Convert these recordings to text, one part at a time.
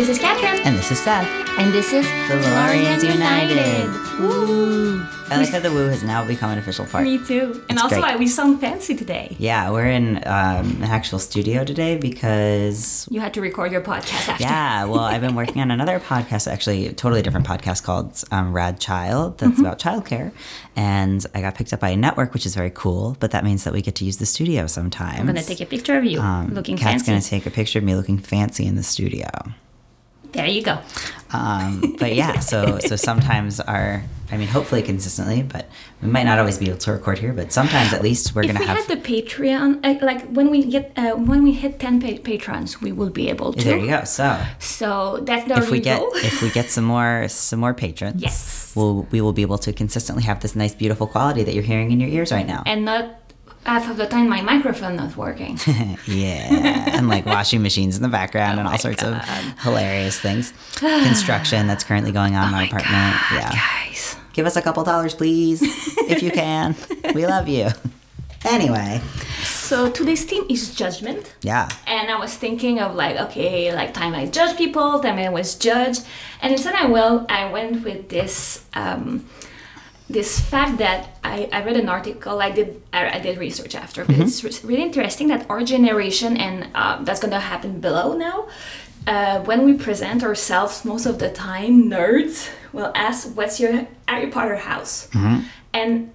This is Catherine. And this is Seth. And this is The Lorians United. Woo! I like how the woo has now become an official part. Me too. And It's also, great. uh, we sound fancy today. Yeah, we're in um, an actual studio today because You had to record your podcast after. Yeah, well, I've been working on another podcast, actually, a totally different podcast called um, Rad Child, that's Mm-hmm. about childcare. And I got picked up by a network, which is very cool, but that means that we get to use the studio sometimes. I'm gonna take a picture of you um, looking Kat's fancy. Kat's going to take a picture of me looking fancy in the studio. There you go. Um, but yeah, so so sometimes our, I mean, hopefully consistently, but we might not always be able to record here, but sometimes at least we're if going to we have. had the Patreon, uh, like when we get uh, when we hit 10 pa- patrons, we will be able to. there you go. So So that's the if we get goal. if we get some more some more patrons, Yes. we'll we will be able to consistently have this nice beautiful quality that you're hearing in your ears right now. and not half of the time my microphone not working. yeah, and like washing machines in the background and all Oh sorts God. of hilarious things. Construction that's currently going on in our apartment. yeah, Guys. give us a couple dollars, please, if you can. We love you. Anyway, So today's theme is judgment. yeah. And I was thinking of like, okay, like time I judge people, time I was judged, and instead I will I went with this um, this fact that I, I read an article. I did I, I did research after, but it's re- really interesting that our generation, and uh, that's gonna happen below now. Uh, when we present ourselves, most of the time, nerds will ask, "What's your Harry Potter house?" and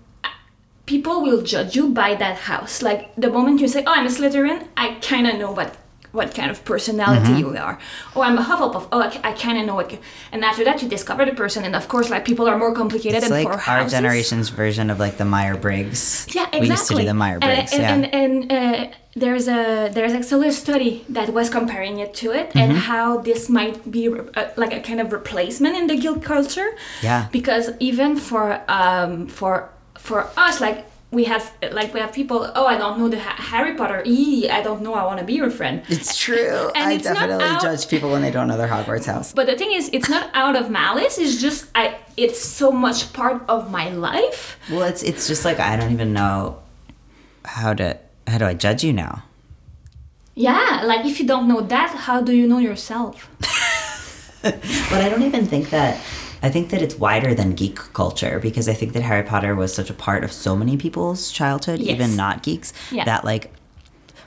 people will judge you by that house. Like the moment you say, "Oh, I'm a Slytherin," I kind of know what what kind of personality you are. Oh, I'm a Hufflepuff. Oh, I, kind of know what. And after that, you discover the person, and of course, like people are more complicated It's and like our houses. generation's version of like the Meyer Briggs. Yeah, exactly. We used to do the Meyer Briggs. And, yeah. and, and, and uh, there's a there's actually a study that was comparing it to it Mm-hmm. and how this might be uh, like a kind of replacement in the guild culture. Yeah. Because even for um for for us like. We have like we have people. Oh, I don't know the ha- Harry Potter. E, I don't know. I want to be your friend. it's true. And I it's definitely out- judge people when they don't know their Hogwarts house. But the thing is, it's not out of malice. It's just I. It's so much part of my life. Well, it's it's just like I don't even know how to how do I judge you now? Yeah, like if you don't know that, how do you know yourself? But I don't even think that. I think that it's wider than geek culture because I think that Harry Potter was such a part of so many people's childhood, Yes. even not geeks, Yeah. that like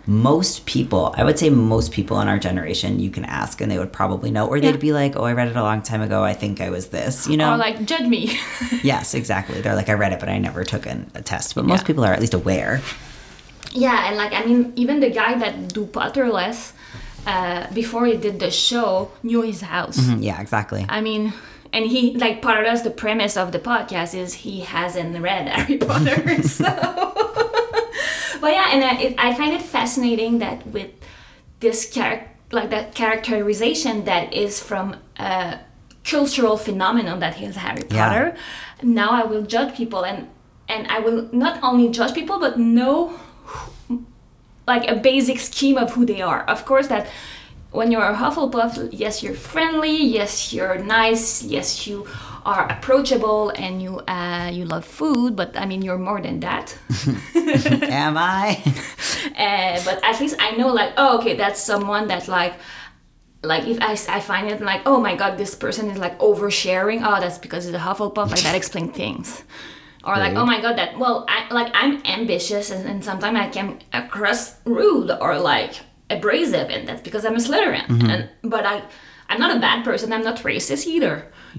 most people, I would say most people in our generation, you can ask and they would probably know, or they'd Yeah. be like, "Oh, I read it a long time ago. I think I was this," you know? Or like judge me. yes, exactly. They're like, "I read it, but I never took an, a test." But most Yeah. people are at least aware. Yeah, and like I mean, even the guy that do Potterless, uh, before he did the show, knew his house. Mm, Yeah, exactly. I mean, and he like Potterless. The premise of the podcast is he hasn't read Harry Potter, so. but yeah, and I, it, I find it fascinating that with this character, like that characterization that is from a cultural phenomenon that is Harry Yeah. Potter. Now I will judge people, and and I will not only judge people, but know like a basic scheme of who they are. Of course, that when you're a Hufflepuff, yes, you're friendly, yes, you're nice, yes, you are approachable, and you uh, you love food. But I mean, you're more than that. Am I? uh, but at least I know, like, oh, okay, that's someone that like. Like if I, I find it like oh my god this person is like oversharing oh that's because it's a Hufflepuff like that explains things or like oh my god that well I like I'm ambitious and, and sometimes I can across rude or like abrasive and that's because I'm a Slytherin mm-hmm. and but I I'm not a bad person I'm not racist either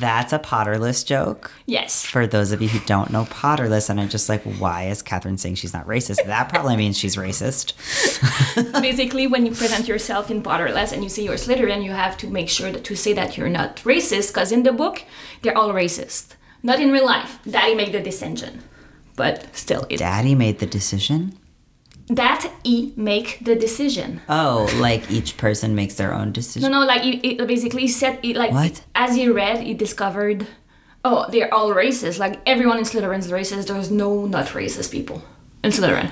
That's a Potterless joke. yes For those of you who don't know Potterless and are just like, why is Catherine saying she's not racist? That probably means she's racist. basically when you present yourself in Potterless and you say you're Slytherin, you have to make sure that to say that you're not racist, because in the book they're all racist. Not in real life. Daddy made the decision, but still, it, Daddy made the decision. That e make the decision. Oh, like each person makes their own decision. No, no, like it, it basically said it like What? as you read, he discovered, oh, they're all racist. Like everyone in Slytherin's is racist. There's no not racist people in Slytherin.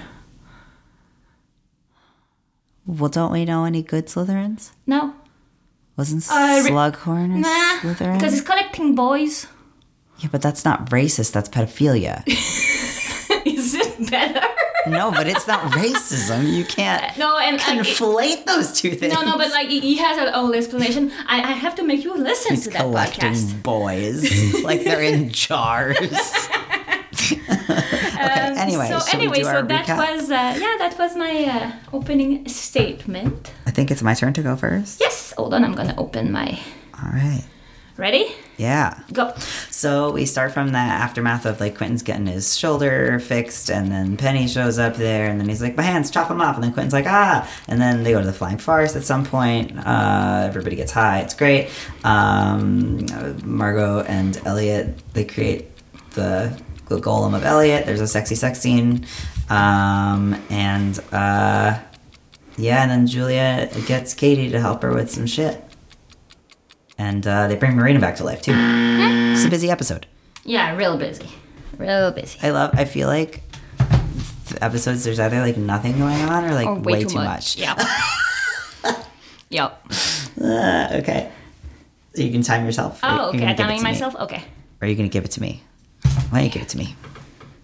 Well, don't we know any good Slytherins? No, Wasn't Uh, Slughorn a nah, Slytherin? because he's collecting boys. yeah, but that's not racist. That's pedophilia. Is it better? No, but it's not racism. You can't No, and conflate those two things. no, no, but like he has a whole explanation. I, I have to make you listen He's to that collecting podcast. boys like they're in jars. okay. anyway, so anyway, so that recap? was uh, yeah, that was my uh, opening statement. I think it's my turn to go first. Yes, hold on, I'm gonna open my. All right. Ready? Yeah. Go. So we start from the aftermath of like Quentin's getting his shoulder fixed, and then Penny shows up there, and then he's like, "My hands, chop them off," and then Quentin's like, "Ah!" And then they go to the flying forest at some point. Uh, everybody gets high. It's great. Um, Margot and Elliot they create the, the golem of Elliot. There's a sexy sex scene, um, and uh, yeah, and then Julia gets Kady to help her with some shit. And uh, they bring Marina back to life too. It's a busy episode. Yeah, real busy, real busy. I love. I feel like the episodes there's either like nothing going on or like Or way, too much. Yeah. yep. Uh, okay. So you can time yourself. or Oh, you're okay. gonna I'm give it timing to me. myself. Okay. Or are you gonna give it to me? Why don't you give it to me?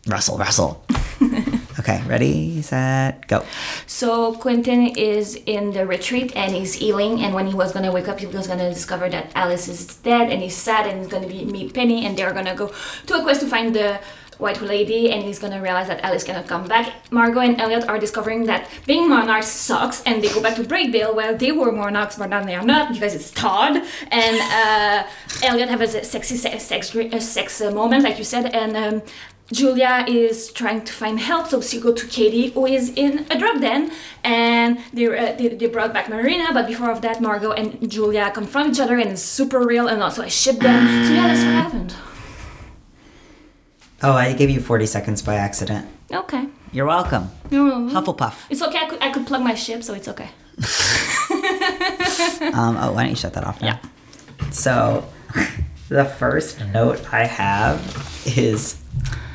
Russell, Russell. okay, ready, set, go. So Quentin is in the retreat and he's healing. And when he was gonna wake up, he was gonna discover that Alice is dead, and he's sad, and he's gonna be meet Penny, and they're gonna go to a quest to find the White Lady, and he's gonna realize that Alice cannot come back. Margot and Elliot are discovering that being monarchs sucks, and they go back to Brakebills. Well, they were monarchs, but now they are not because it's Todd. And uh, Elliot has a sexy sex, sex, sex moment, like you said, and. Um, Julia is trying to find help, so she go to Kady, who is in a drug den, and they, uh, they, they brought back Marina. But before of that, Margot and Julia confront each other, and it's super real. And also, I ship them. So yeah, that's what happened. Oh, I gave you 40 seconds by accident. Okay. You're welcome. Mm, Hufflepuff. It's okay. I could, I could plug my ship, so it's okay. Um, oh, why don't you shut that off now? Yeah. So, the first note I have is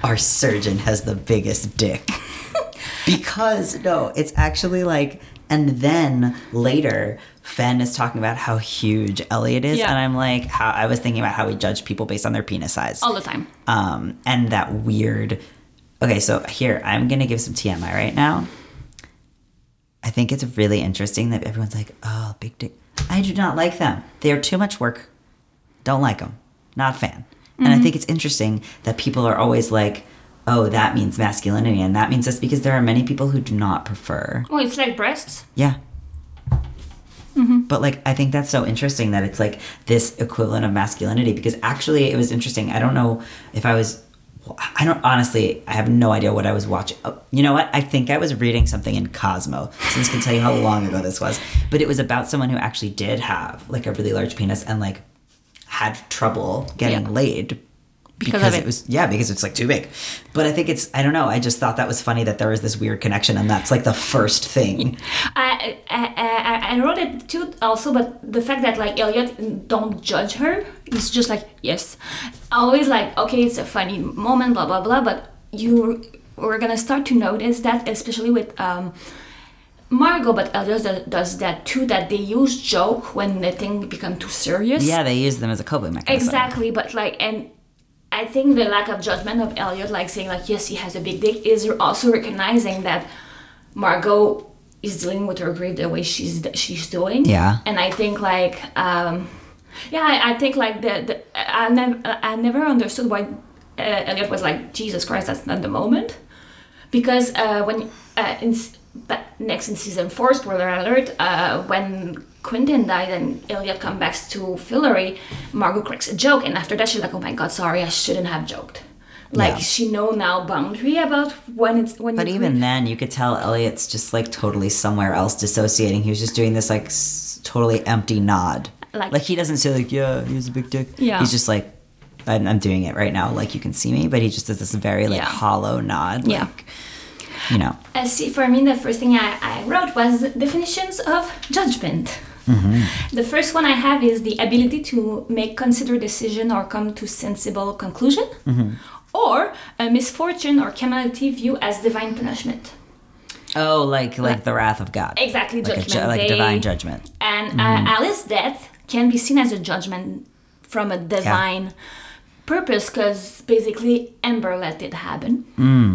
our surgeon has the biggest dick. because, no, it's actually like, and then later, Fen is talking about how huge Elliot is, Yeah. and I'm like, how I was thinking about how we judge people based on their penis size. All the time. Um, and that weird. Okay, so here I'm gonna give some TMI right now. I think it's really interesting that everyone's like, "Oh, big dick." I do not like them. They are too much work. Don't like them. Not a fan. And I mm-hmm. think it's interesting that people are always like, "Oh, that means masculinity," and that means this because there are many people who do not prefer. Oh, it's like breasts. Yeah. Mm-hmm. But like, I think that's so interesting that it's like this equivalent of masculinity because actually it was interesting. I don't know if I was. I don't honestly. I have no idea what I was watching. Oh, you know what? I think I was reading something in Cosmo. So this can tell you how long ago this was. But it was about someone who actually did have like a really large penis and like had trouble getting Yeah. laid Because of it. was yeah because it's like too big. But I think it's I don't know. I just thought that was funny that there was this weird connection and that's like the first thing. I, I, I, I wrote it too also, but the fact that like Elliot don't judge her, is just like yes, always like okay, it's a funny moment, blah blah blah. But you we're gonna start to notice that, especially with um, Margot, but Elliot does, that too. That they use joke when the thing become too serious. Yeah, they use them as a coping mechanism. Exactly, but like, and I think the lack of judgment of Elliot, like saying like, yes, he has a big dick, is also recognizing that Margot is dealing with her grief the way she's she's doing. Yeah. And I think like, um, yeah, I, I think like the, the I never I never understood why uh, Elliot was like, Jesus Christ, that's not the moment, because uh, when uh, in but next in season four, spoiler alert, uh, when Quentin died and Elliot comes back to Fillory, Margot cracks a joke, and after that she's like, "Oh my God, sorry, I shouldn't have joked." Like Yeah. she know now boundary about when it's when. But even then, you could tell Elliot's just like totally somewhere else dissociating. He was just doing this like s- totally empty nod. Like- Like, he doesn't say like, yeah, he's a big dick. Yeah. He's just like, I'm, I'm doing it right now. Like you can see me, but he just does this very like Yeah. hollow nod. Yeah. You know. Uh, see, for me, the first thing I, I wrote was definitions of judgment. The first one I have is the ability to make considered decision or come to sensible conclusion, or a misfortune or calamity view as divine punishment. Oh, like like the wrath of God. Exactly, Like, ju- like divine judgment. And uh, Alice's death can be seen as a judgment from a divine purpose because basically Ember let it happen. Mm.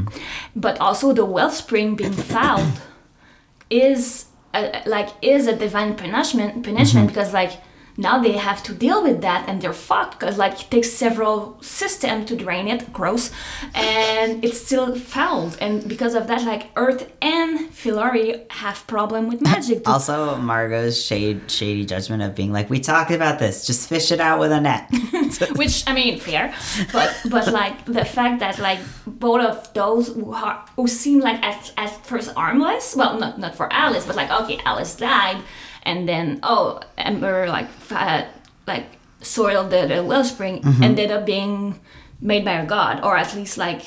But also the wellspring being fouled is a, like is a divine punishment punishment because like now they have to deal with that and they're fucked because like it takes several systems to drain it gross and it's still fouled and because of that like earth and Fillory have problem with magic Also, Margot's shade, shady judgment of being like, we talked about this, just fish it out with a net. which I mean, fair, but but like the fact that like both of those who are who seem like at, at first armless well, not not for Alice, but like okay, Alice died, and then oh, Ember like uh, like soiled the, the wellspring, ended up being made by a god, or at least like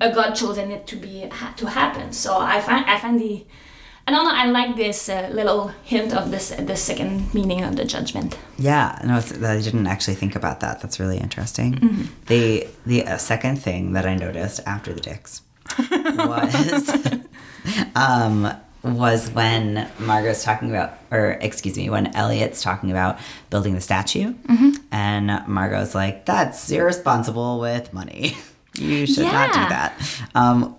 a god chosen it to be to happen. So I find I find the I don't know. I like this uh, little hint of this the second meaning of the judgment. Yeah, no, I didn't actually think about that. That's really interesting. Mm-hmm. The the uh, second thing that I noticed after the dicks was um, was when Margot's talking about, or excuse me, when Elliot's talking about building the statue, Mm-hmm. and Margot's like, "That's irresponsible with money. you should not do that." Um,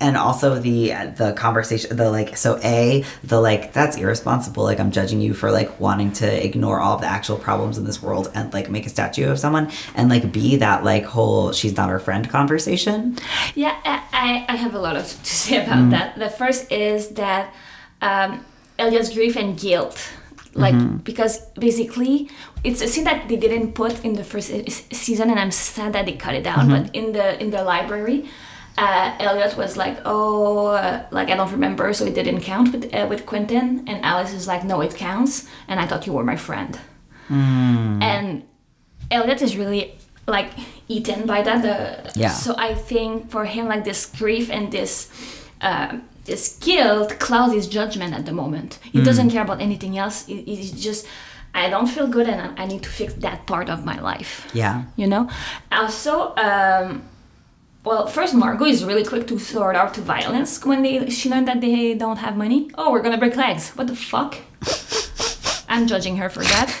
and also the the conversation the like so a the like that's irresponsible like i'm judging you for like wanting to ignore all the actual problems in this world and like make a statue of someone and like b that like whole she's not our friend conversation Yeah, I, I- have a lot of to say about mm. that. The first is that um, Elliot's grief and guilt, like mm-hmm. because basically it's a scene that they didn't put in the first season, and I'm sad that they cut it down. Mm-hmm. But in the in the library. Uh, Elliot was like, "Oh, uh, like I don't remember, so it didn't count with uh, with Quentin." And Alice is like, "No, it counts." And I thought you were my friend. And Elliot is really like eaten by that. The, Yeah. So I think for him, like this grief and this uh, this guilt clouds his judgment at the moment. He doesn't care about anything else. He, he's just, I don't feel good, and I, I need to fix that part of my life. yeah You know. Also, um, well, first Margot is really quick to sort out to violence when they she learned that they don't have money. Oh, we're gonna break legs. What the fuck? I'm judging her for that.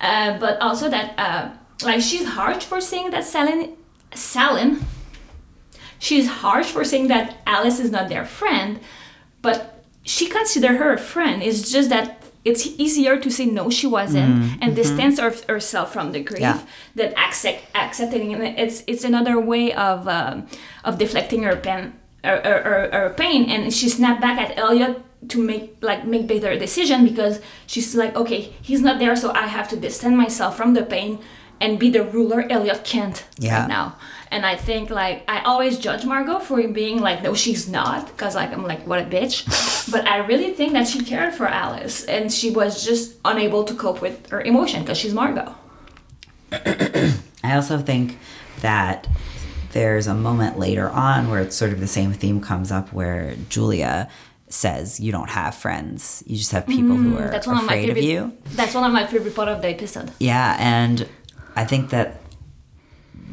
Uh, but also that uh, like she's harsh for saying that Salin Salin she's harsh for saying that Alice is not their friend, but she consider her a friend. It's just that it's easier to say no, she wasn't, and distance her, herself from the grief Yeah. than accept accepting it. It's it's another way of um, of deflecting her pain, her, her, her pain, and she snapped back at Elliot to make like make better decision because she's like, okay, he's not there, so I have to distance myself from the pain and be the ruler Elliot can't Yeah. right now. And I think like I always judge Margot for being like, no, she's not, because like I'm like, what a bitch. but I really think that she cared for Alice, and she was just unable to cope with her emotion because she's Margot. I also think that there's a moment later on where it's sort of the same theme comes up where Julia says you don't have friends. You just have people who are Mm, That's one of my afraid of you. That's one of my favorite part of the episode. Yeah, and I think that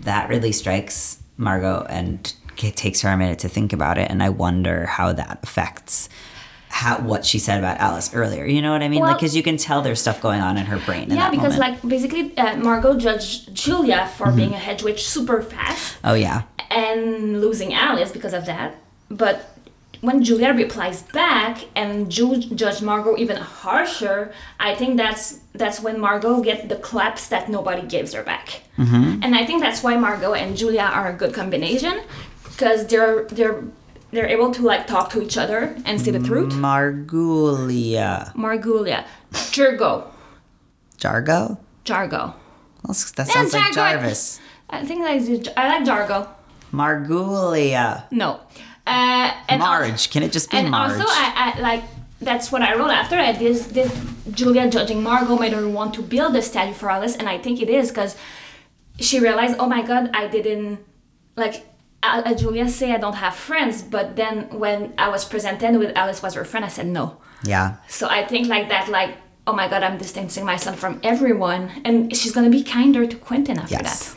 that really strikes Margot and it takes her a minute to think about it and I wonder how that affects how what she said about Alice earlier. You know what I mean? Well- like cuz you can tell there's stuff going on in her brain in yeah, because moment. like basically uh, Margot judged Julia for being a hedge witch super fast oh yeah. and losing Alice because of that. But when Julia replies back and Ju- judge Margot even harsher, I think that's that's when Margot get the claps that nobody gives her back. Mm-hmm. And I think that's why Margot and Julia are a good combination because they're they're they're able to like talk to each other and see the truth. Margulia. Margulia, Jargo, Jargo? Jargo. That's- That Yeah, sounds like Jargo. Jarvis. I think I I like Jargo. Margulia. No, uh, and al- Marge. Can it just be and also I, I like that's what I wrote after I this this Julia judging Margot made her want to build a statue for Alice and I think it is because she realized oh my god I didn't like uh, Julia say I don't have friends but then when I was presented with Alice was her friend I said no yeah. so I think like that like oh my god I'm distancing myself from everyone and she's gonna be kinder to Quentin after that. Yes.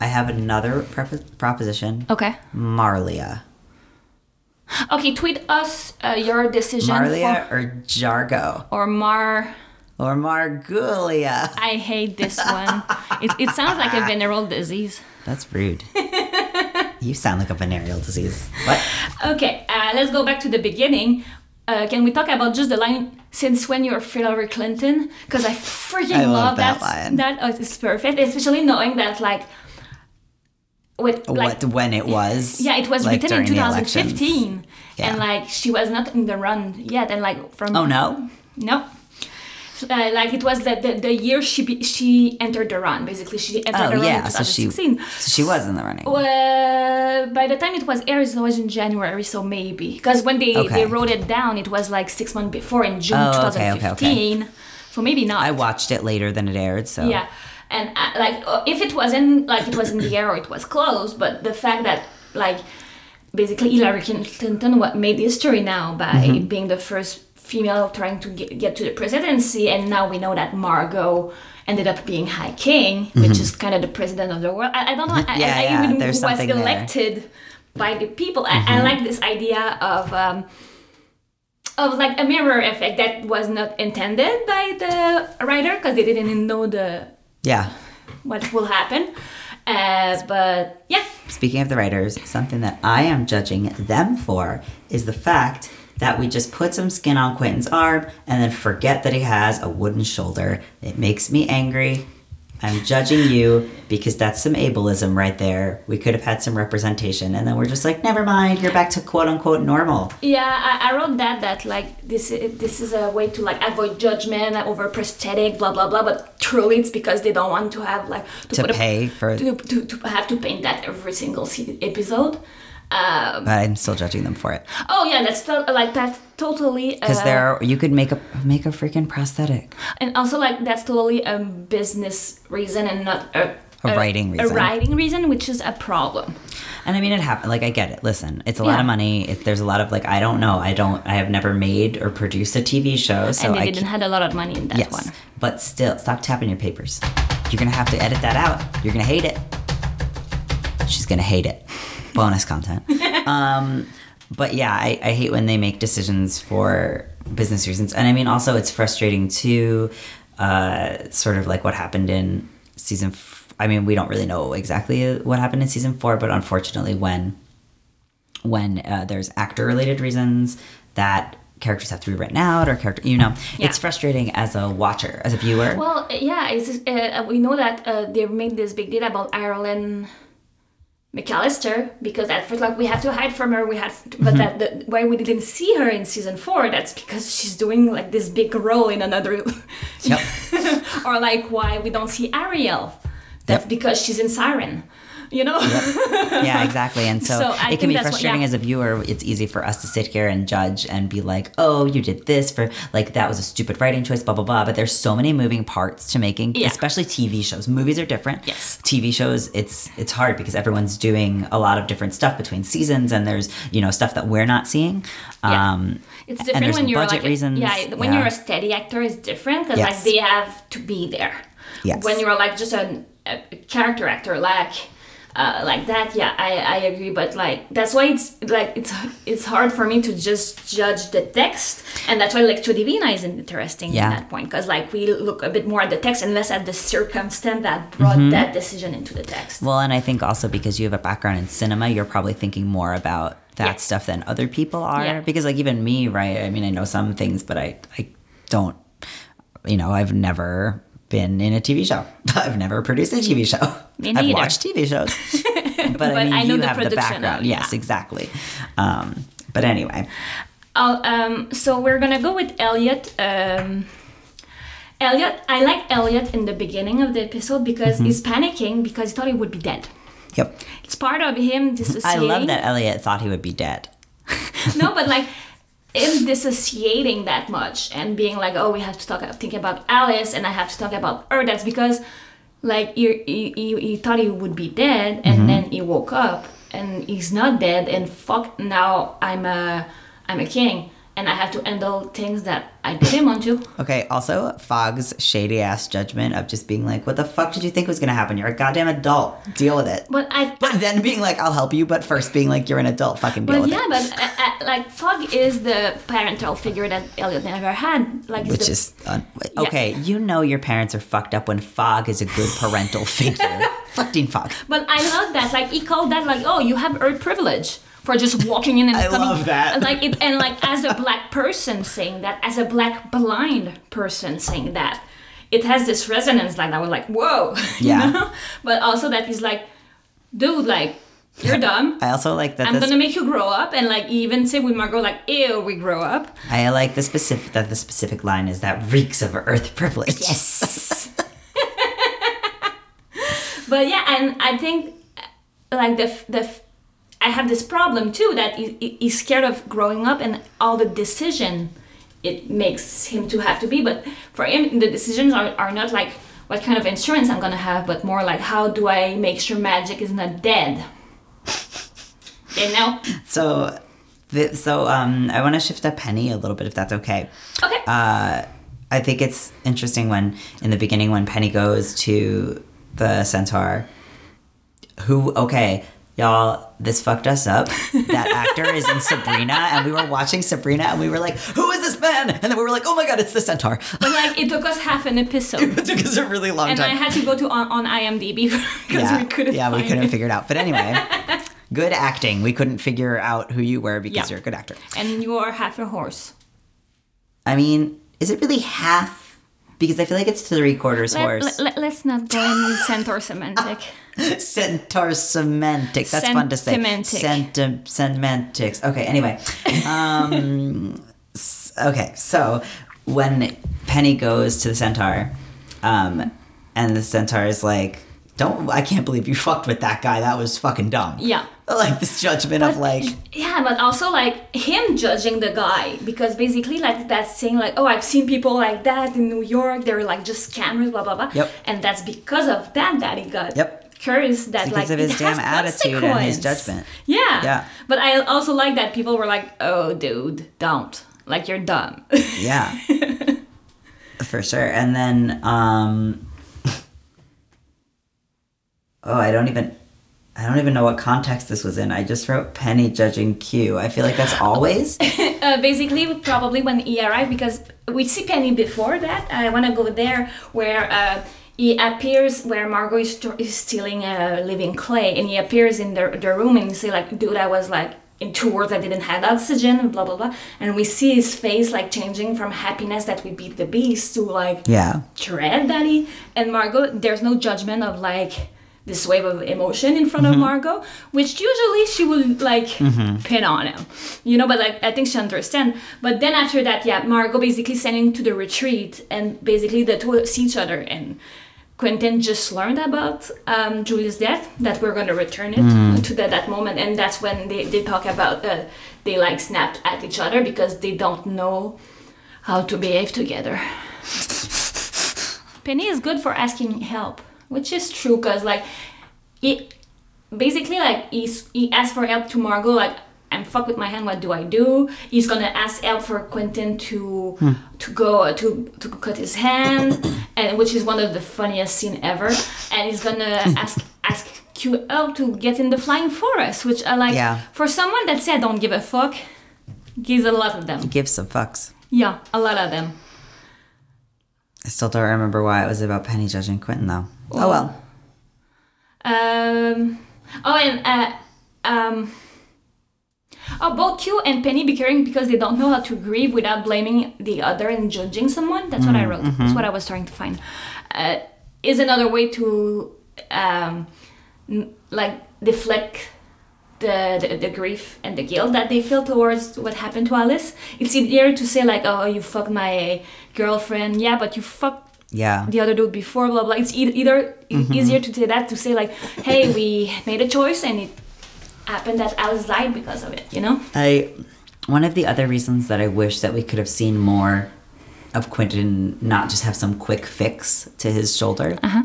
I have another prep- proposition. okay Marlia. Okay tweet us uh, your decision Marlia for, or Jargo? or Mar or Margulia. I hate this one. it, it sounds like a venereal disease. That's rude. you sound like a venereal disease. What? Okay, uh, let's go back to the beginning. Uh, can we talk about just the line "Since when you're Hillary Clinton"? Because I freaking I love love, that that. line. That oh, it's perfect, especially knowing that like with like what when it was? yeah, it was like, written in during the elections. 2015, Yeah. and like she was not in the run yet, and like from Oh no. no. Uh, like it was the, the, the year she be, she entered the run. Basically, she entered the Oh run yeah. in So she 2016. so she was in the running. Well, by the time it was aired, it was in January, so maybe because when they, Okay. they wrote it down, it was like six months before in June Oh, okay, okay, 2015. So maybe not. I watched it later than it aired. So Yeah, and uh, like uh, if it wasn't like it was in the air or it was close, but the fact that like basically Hillary Clinton what made history now by Mm-hmm. being the first female trying to get, get to the presidency, and now we know that Margot ended up being High King, which is kind of the president of the world. I, I don't know. I, Mm-hmm. Yeah, I, yeah, even was something there. Mm-hmm. elected by the people. I, I like this idea of. Um, of like a mirror effect that was not intended by the writer because they didn't know the yeah. what will happen. Uh, but yeah, Speaking of the writers, something that I am judging them for is the fact that we just put some skin on Quentin's arm and then forget that he has a wooden shoulder. It makes me angry. I'm judging you because that's some ableism right there. We could have had some representation, and then we're just like, never mind, you're back to quote unquote normal. yeah, I, I wrote that that like this this is a way to like avoid judgment over prosthetic, blah blah blah. But truly, it's because they don't want to have like to, To put a- pay for- to, to, to have to paint that every single episode. Um, But I'm still judging them for it oh yeah, that's to- like that's totally because uh, there are, you could make a make a freaking prosthetic. and also like that's totally a business reason and not a, A writing reason. A writing reason, which is a problem. And I mean, it happened. Like, I get it. Listen, it's a lot of money. It, there's a lot of like, I don't know. I don't. I have never made or produced a TV show, so and they I didn't had a lot of money in that Yes, one. but still, stop tapping your papers. You're gonna have to edit that out. You're gonna hate it. She's gonna hate it. Bonus content. um, but yeah, I, I hate when they make decisions for business reasons, and I mean, also it's frustrating too. Uh, sort of like what happened in season. F- I mean, we don't really know exactly what happened in season four, but unfortunately, when when uh, there's actor related reasons that characters have to be written out or character you know Yeah. it's frustrating as a watcher as a viewer Well, yeah, it's uh, we know that uh, they made this big deal about Ireland McAllister because at first, like, we have to hide from her. We have, to, Mm-hmm. but that the, why we didn't see her in season four? That's because she's doing like this big role in another. Yep. or like why we don't see Ariel? That's Yep. because she's in Siren. You know. yeah exactly and so, So it can be that's what- frustrating yeah. as a viewer it's easy for us to sit here and judge and be like oh you did this for like that was a stupid writing choice blah blah blah but there's so many moving parts to making Yeah. especially tv shows movies are different Yes. tv shows it's it's hard because everyone's doing a lot of different stuff between seasons and there's you know stuff that we're not seeing Yeah. um It's different when you're budget like reasons yeah when yeah. you're a steady actor it's different because Yes. like they have to be there. Yes. When you're like just a character actor like uh, like that, yeah, I, I agree. But like that's why it's like it's it's hard for me to just judge the text, and that's why Lectio Divina is interesting Yeah. in that point because like we look a bit more at the text and less at the circumstance that brought Mm-hmm. that decision into the text. Well, and I think also because you have a background in cinema, you're probably thinking more about that Yeah. stuff than other people are. Yeah. Because, like, even me, right? I mean, I know some things, but I, I don't, you know, I've never been in a TV show. I've never produced a TV show. Me neither. I've watched TV shows. but, But I mean, I know you the have the background. of- Yes, yeah. exactly. Um, but anyway, um, so we're gonna go with Elliot. Um, Elliot, I like Elliot in the beginning of the episode because Mm-hmm. he's panicking because he thought he would be dead. yep. It's part of him I love that Elliot thought he would be dead. no, but like him dissociating that much and being like, oh, we have to talk, think about Alice, and I have to talk about her. That's because like he, he, he thought he would be dead, and mm-hmm. then he woke up and he's not dead, and fuck, now I'm a I'm a king. And I have to handle things that I didn't want to. Okay, also Fogg's shady ass judgment of just being like, "What the fuck did you think was gonna happen? You're a goddamn adult. Deal with it." But I, But then being like, "I'll help you," but first being like, "You're an adult. Fucking deal But with yeah, it." but uh, uh, like Fogg is the parental figure that Elliot never had. Like Which the, is un- okay. You know your parents are fucked up when Fogg is a good parental figure. Fucking Fogg. But I love that. Like he called that like, oh, you have earned privilege for just walking in and I coming. love that. Like it, and like as a black person saying that, as a black blind person saying that, it has this resonance. Like I was like, whoa. you Yeah. know? But also that he's like, dude, like you're dumb. I also like that I'm this. gonna make you grow up, and like even say with Margot, like, ew, we grow up. I like the specific that the specific line is that reeks of earth privilege. Yes. but yeah, and I think like the the I have this problem too that he, he- he's scared of growing up and all the decision it makes him to have to be. But for him, the decisions are, are not like what kind of insurance I'm gonna have, but more like how do I make sure magic is not dead. You know? So, th- so um, I want to shift to Penny a little bit, if that's okay. Okay. Uh, I think it's interesting when in the beginning when Penny goes to the centaur, who okay. Y'all, this fucked us up. That actor is in Sabrina, and we were watching Sabrina, and we were like, "Who is this man?" And then we were like, "Oh my god, it's the centaur!" but like it took us half an episode. it took us a really long time. And I had to go to on, on IMDb because yeah, we couldn't yeah, we couldn't it. figure it out. But anyway, good acting. We couldn't figure out who you were because Yeah. you're a good actor. And you are half a horse. I mean, is it really half? Because I feel like it's three quarters Let, horse. let, us not go in centaur semantic. Centaur semantics. That's fun to say. Sentimentic. Senti- semantics. Okay. Anyway, um, okay. So when Penny goes to the centaur, um, and the centaur is like, "Don't! I can't believe you fucked with that guy. That was fucking dumb." Yeah. Like this judgment of like, Yeah, but also like him judging the guy because basically like that's saying like, oh, I've seen people like that in New York. They're like just scammers, blah blah blah. Yep. And that's because of that that he got. Yep. Curious that like. Because like of his damn attitude and his judgment. Yeah. Yeah. But I also like that people were like, oh, dude, don't. Like you're dumb. yeah, for sure. And then, um, oh, I don't even. I don't even know what context this was in. I just wrote Penny judging Q. I feel like that's always. uh, basically probably when he arrived because we see Penny before that. I want to go there where uh, he appears where Margot is, st- is stealing a living clay and he appears in the, the room and you say like, dude, I was like in two words, I didn't have oxygen, blah blah blah, and we see his face like changing from happiness that we beat the beast to like yeah. dread that he and Margot. There's no judgment of like this wave of emotion in front of Margot, which usually she would like pin on him, you know. But like I think she understands. But then after that, yeah, Margot basically sending to the retreat, and basically the two see each other and. Quentin just learned about um, Julia's death, that we're going to return it to that, that moment. And that's when they, they talk about, uh, they like snapped at each other because they don't know how to behave together. Penny is good for asking help, which is true because like he basically like he's, he asked for help to Margot like I'm fucked with my hand. What do I do? He's gonna ask help for Quentin to hmm. to go to to cut his hand, and which is one of the funniest scene ever. And he's gonna hmm. ask ask Q help to get in the flying forest, which I like Yeah. for someone that said don't give a fuck. Gives a lot of them. Give some fucks. Yeah, a lot of them. I still don't remember why it was about Penny judging Quentin though. Oh well. Um, oh, and uh, um, oh, both Q and Penny bickering because they don't know how to grieve without blaming the other and judging someone. That's what I wrote. That's what I was trying to find. Uh, is another way to um, n- like deflect the, the the grief and the guilt that they feel towards what happened to Alice. It's easier to say like, "Oh, you fucked my girlfriend." Yeah, but you fucked Yeah. the other dude before blah blah it's e- either e- easier to say that to say like hey we made a choice and it happened that i was died because of it you know I one of the other reasons that I wish that we could have seen more of Quentin not just have some quick fix to his shoulder Uh-huh.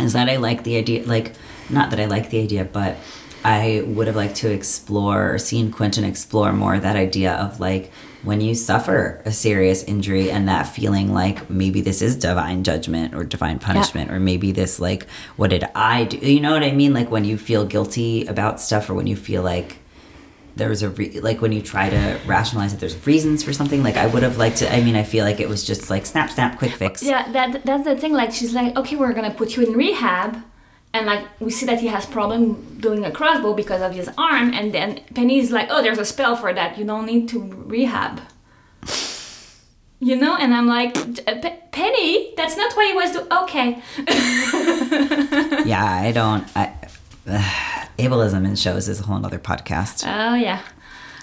is that I like the idea like not that I like the idea but I would have liked to explore or seen Quentin explore more that idea of like when you suffer a serious injury and that feeling like maybe this is divine judgment or divine punishment or maybe this like what did I do? You know what I mean? Like when you feel guilty about stuff or when you feel like there's a re- like when you try to rationalize that there's reasons for something like i would have liked to i mean i feel like it was just like snap snap quick fix Yeah, that that's the thing. Like she's like, okay, we're gonna put you in rehab, and like we see that he has problem doing a crossbow because of his arm, and then Penny's like, oh, there's a spell for that. You don't need to rehab. You know, and I'm like, uh, "P- Penny, that's not what he was doing. Okay. yeah i don't i ableism in shows is a whole other podcast Oh yeah.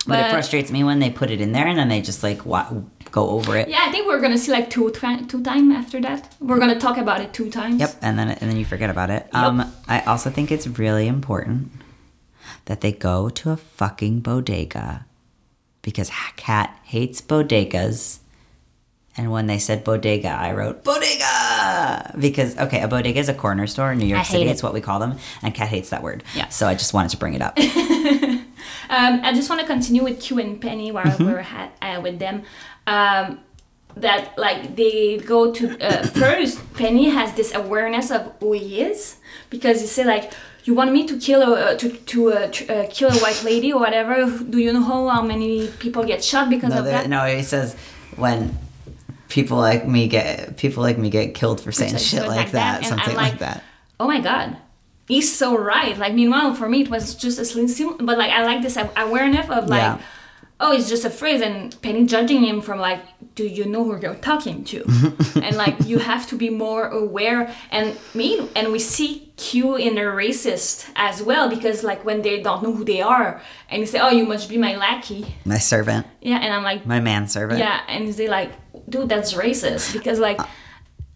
but, it frustrates me when they put it in there and then they just like wa- go over it Yeah, I think we're gonna see like two two time after that. We're gonna talk about it two times. Yep, and then and then you forget about it. Um, I also think it's really important that they go to a fucking bodega because Cat hates bodegas. And when they said bodega, I wrote bodega because okay, a bodega is a corner store in New York I City. it. It's what we call them, and Cat hates that word. Yeah. So I just wanted to bring it up. Um, I just want to continue with Q and Penny while Mm-hmm. we're ha- uh, with them. Um, that like they go to uh, first. Penny has this awareness of who he is because he said like, "You want me to kill a uh, to to uh, uh, kill a white lady or whatever? Do you know how many people get shot because no, of that?" no, he says when people like me get people like me get killed for saying shit like, like that, that, something like- like that. oh my god he's so right like meanwhile for me it was just a slim but like i like this awareness of like Yeah. Oh it's just a phrase and penny judging him from like do you know who you're talking to? And like you have to be more aware. And me and we see q in a racist as well because like when they don't know who they are and you say oh you must be my lackey. My servant, yeah and i'm like my manservant. yeah and they like dude that's racist because like uh,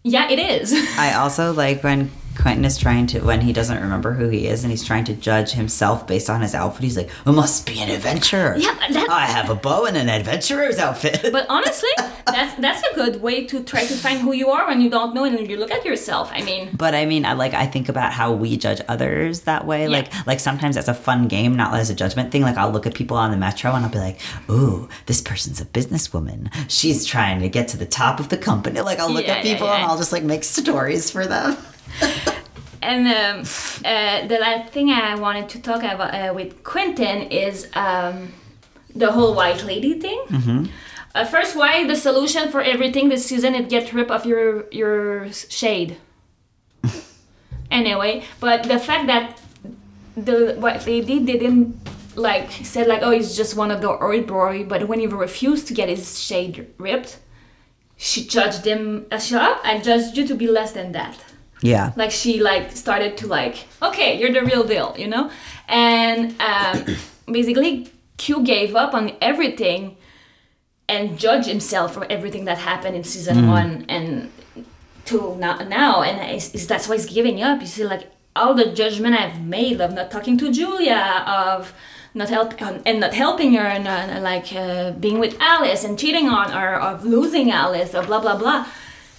yeah it is. I also like when Quentin is trying to when he doesn't remember who he is and he's trying to judge himself based on his outfit. He's like, "It must be an adventurer. Yeah, that- I have a bow and an adventurer's outfit." But honestly, that's that's a good way to try to find who you are when you don't know and you look at yourself. I mean, But I mean, I like I think about how we judge others that way. Yeah. Like like sometimes that's a fun game, not as a judgment thing. Like I'll look at people on the metro and I'll be like, "Ooh, this person's a businesswoman. She's trying to get to the top of the company." Like I'll look Yeah, at people yeah. and I'll just like make stories for them. And um, uh, the last thing I wanted to talk about uh, with Quentin is um, the whole white lady thing. Mm-hmm. Uh, first, why the solution for everything this season is get rid of your your shade. anyway, but the fact that the white lady didn't like said like oh he's just one of the boy, but when he refused to get his shade ripped, she judged him. Uh, shut up! I judged you to be less than that Yeah. like she like started to like okay you're the real deal you know? And um, basically q gave up on everything and judged himself for everything that happened in season one and to now, now. And it's, it's- that's why he's giving up. You see like all the judgment i've made of not talking to julia of not help and not helping her and uh, like uh, being with alice and cheating on her of losing alice or blah blah blah.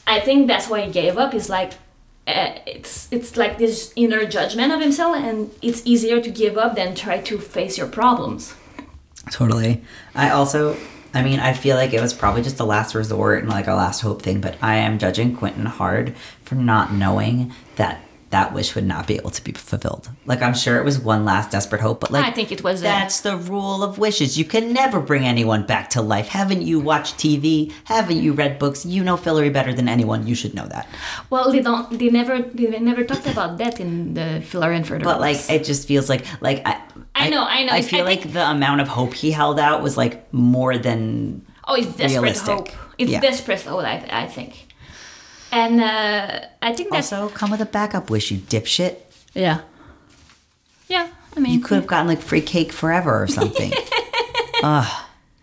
I think that's why he gave up. Is like uh, it's it's like this inner judgment of himself and it's easier to give up than try to face your problems Totally. I also, I mean, I feel like it was probably just a last resort and like a last hope thing, but I am judging Quentin hard for not knowing that that wish would not be able to be fulfilled. Like, I'm sure it was one last desperate hope, but like, I think it was, that's the rule of wishes. You can never bring anyone back to life. Haven't you watched TV? Haven't you read books? You know Fillory better than anyone. You should know that. well they don't they never they never talked about that in the Fillory and Further But like, it just feels like, like, I, I know, I know. I I feel like think- the amount of hope he held out was like more than oh it's desperate realistic. hope it's Yeah. desperate hope I, I think and uh, i think that's Also, come with a backup wish, you dipshit. yeah yeah i mean You could have gotten like free cake forever or something. Ugh,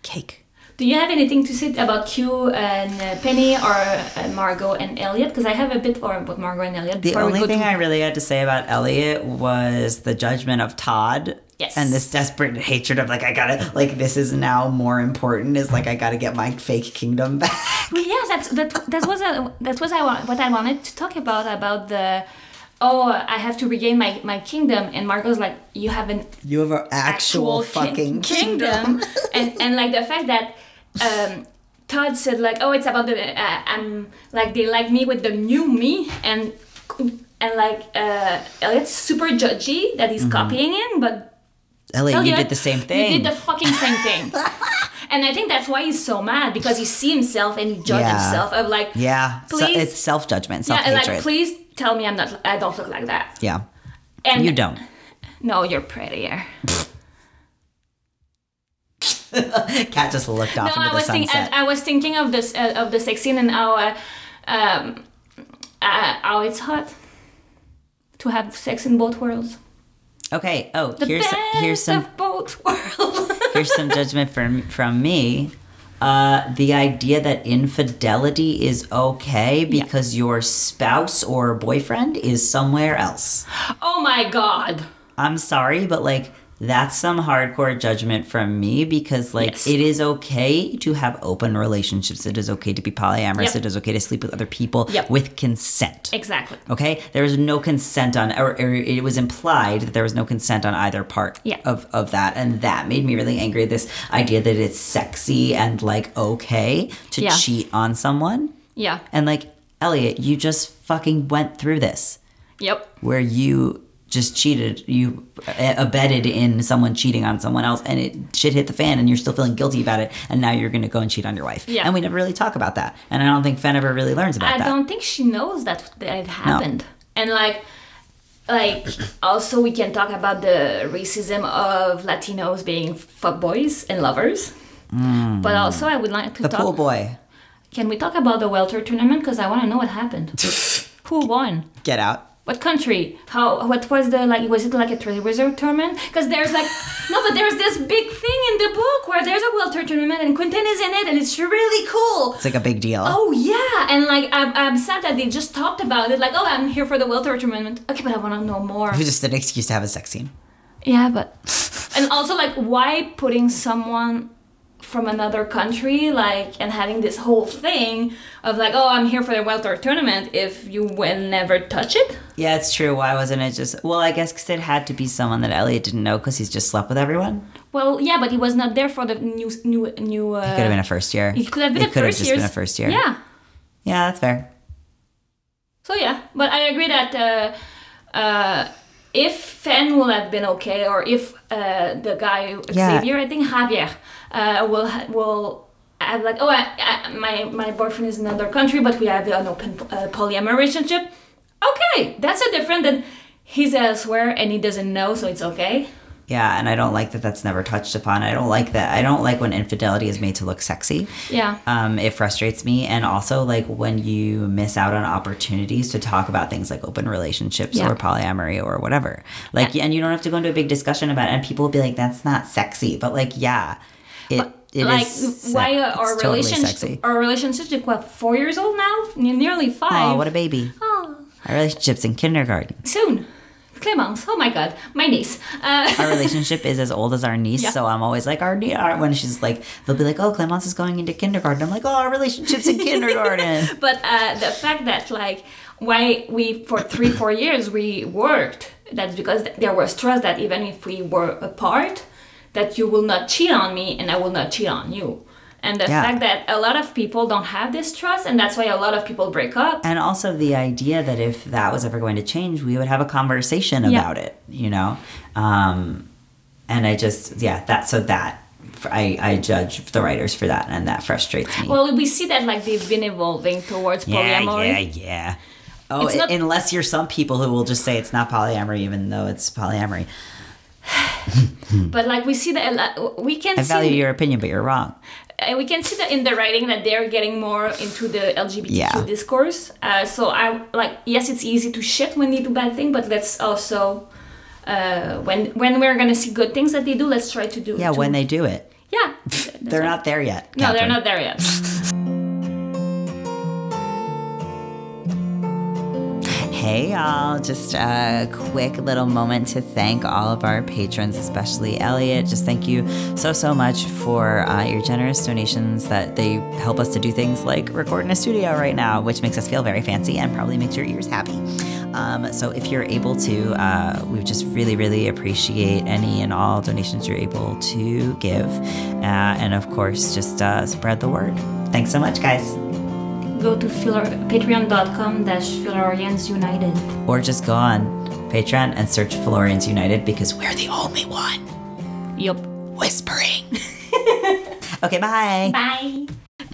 cake. do you have anything to say about q and uh, penny or uh, margot and elliot because i have a bit more about margot and elliot The only thing I really had to say about Elliot was the judgment of Todd. Yes. And this desperate hatred of like I gotta like this is now more important is like I gotta get my fake kingdom back. yeah that's that that was a, that was I wa- what I wanted to talk about about the oh, I have to regain my, my kingdom. And Margot's like, you have an You have an actual, ki- fucking kingdom. and and like the fact that um, Todd said like, oh, it's about the uh, I'm like they like me with the new me and and like uh, Elliot's super judgy that he's Mm-hmm. copying him, but Elliot, you did the same thing. You did the fucking same thing. and I think that's why he's so mad because he see himself and he judge Yeah. himself of like, yeah, so Please- it's self judgment, yeah, self and hatred. like please tell me I'm not I don't look like that. yeah, And you don't. No, you're prettier. Cat just looked off No, into I the was thinking. sunset. I, I was thinking of this uh, of the sex scene and how uh, um, uh, how it's hot to have sex in both worlds. Okay. Oh, The here's best here's some of both worlds. here's some judgment from from me. Uh, the idea that infidelity is okay because your spouse or boyfriend is somewhere else. oh my god. I'm sorry, but like that's some hardcore judgment from me because like Yes. it is okay to have open relationships. It is okay to be polyamorous. Yep. It is okay to sleep with other people Yep. with consent. Exactly. Okay, there was no consent on, or, or it was implied that there was no consent on either part Yeah. of of that, and that made me really angry. This idea that it's sexy and like okay to Yeah. cheat on someone, Yeah. and like Elliot, you just fucking went through this Yep. where you just cheated, you abetted in someone cheating on someone else, and it shit hit the fan, and you're still feeling guilty about it, and now you're gonna go and cheat on your wife. Yeah. And we never really talk about that, and I don't think Fen ever really learns about I that. I don't think she knows that that it happened. And like like also we can talk about the racism of Latinos being fuckboys and lovers. Mm. But also I would like to The talk pool boy, Can we talk about the welter tournament because I want to know what happened. Who won? get out. What country? How? What was the like? Was it like a treasure reserve tournament? Because there's like no, but there's this big thing in the book where there's a welter tournament and Quentin is in it and it's really cool. It's like a big deal. Oh yeah, and like I'm, I'm sad that they just talked about it. Like oh, I'm here for the welter tournament. Okay, but I want to know more. It was just an excuse to have a sex scene. Yeah, but and also like why putting someone from another country like and having this whole thing of like oh I'm here for the welter tournament if you will never touch it. Yeah, it's true. Why wasn't it just? Well, I guess because it had to be someone that Elliot didn't know because he's just slept with everyone. Well, yeah, but he was not there for the new new new. Uh, it Could have been a first year. It could have been It a could have first just year. been a first year. Yeah. Yeah, that's fair. So yeah, but I agree that uh, uh, if Fen will have been okay, or if uh, the guy Yeah. Xavier, I think Javier, uh, will will have like, oh, I, I, my my boyfriend is in another country, but we have an open uh, polyamorous relationship. Okay, that's a different than he's elsewhere and he doesn't know, so it's okay. Yeah, and I don't like that that's never touched upon. I don't like that. I don't like when infidelity is made to look sexy. Yeah. Um, it frustrates me, and also like when you miss out on opportunities to talk about things like open relationships Yeah. or polyamory or whatever. Like, and you don't have to go into a big discussion about it. And people will be like, "That's not sexy," but like, yeah, it it is. like se- why our relationship our relationship is what four years old now Ne- nearly five Oh, what a baby! Oh, Our relationship's in kindergarten. soon Clemence oh my god my niece uh, Our relationship is as old as our niece, Yeah. so I'm always like, our, when she's like, they'll be like, "Oh, Clemence is going into kindergarten." I'm like, "Oh, our relationship's in kindergarten." but uh, the fact that like why we for three four years we worked that's because there was trust that even if we were apart that you will not cheat on me and i will not cheat on you and the Yeah. fact that a lot of people don't have this trust and that's why a lot of people break up and also the idea that if that was ever going to change, we would have a conversation Yeah. about it, you know? Um, and I just, yeah, that, so that, I, I judge the writers for that, and that frustrates me. well we see that like they've been evolving towards yeah, polyamory yeah, yeah. Oh, It's not- unless you're some people who will just say it's not polyamory, even though it's polyamory. but like we see that we can I see value your opinion, but you're wrong. And we can see that in the writing that they're getting more into the LGBTQ Yeah. discourse. Uh, so I like yes, it's easy to shit when they do bad things, but let's also uh, when when we're gonna see good things that they do, let's try to do. Yeah, when they do it. yeah, They're not there yet. No, they're not there yet. Hey, y'all. Just a quick little moment to thank all of our patrons, especially Elliot. Just thank you so, so much for uh, your generous donations that they help us to do things like record in a studio right now, which makes us feel very fancy and probably makes your ears happy. Um, so if you're able to, uh, we just really, really appreciate any and all donations you're able to give. Uh, and of course, just uh, spread the word. Thanks so much, guys. Go to patreon.com dash United. Or just go on Patreon and search Florians United because we're the only one Yup. whispering. okay, bye. Bye.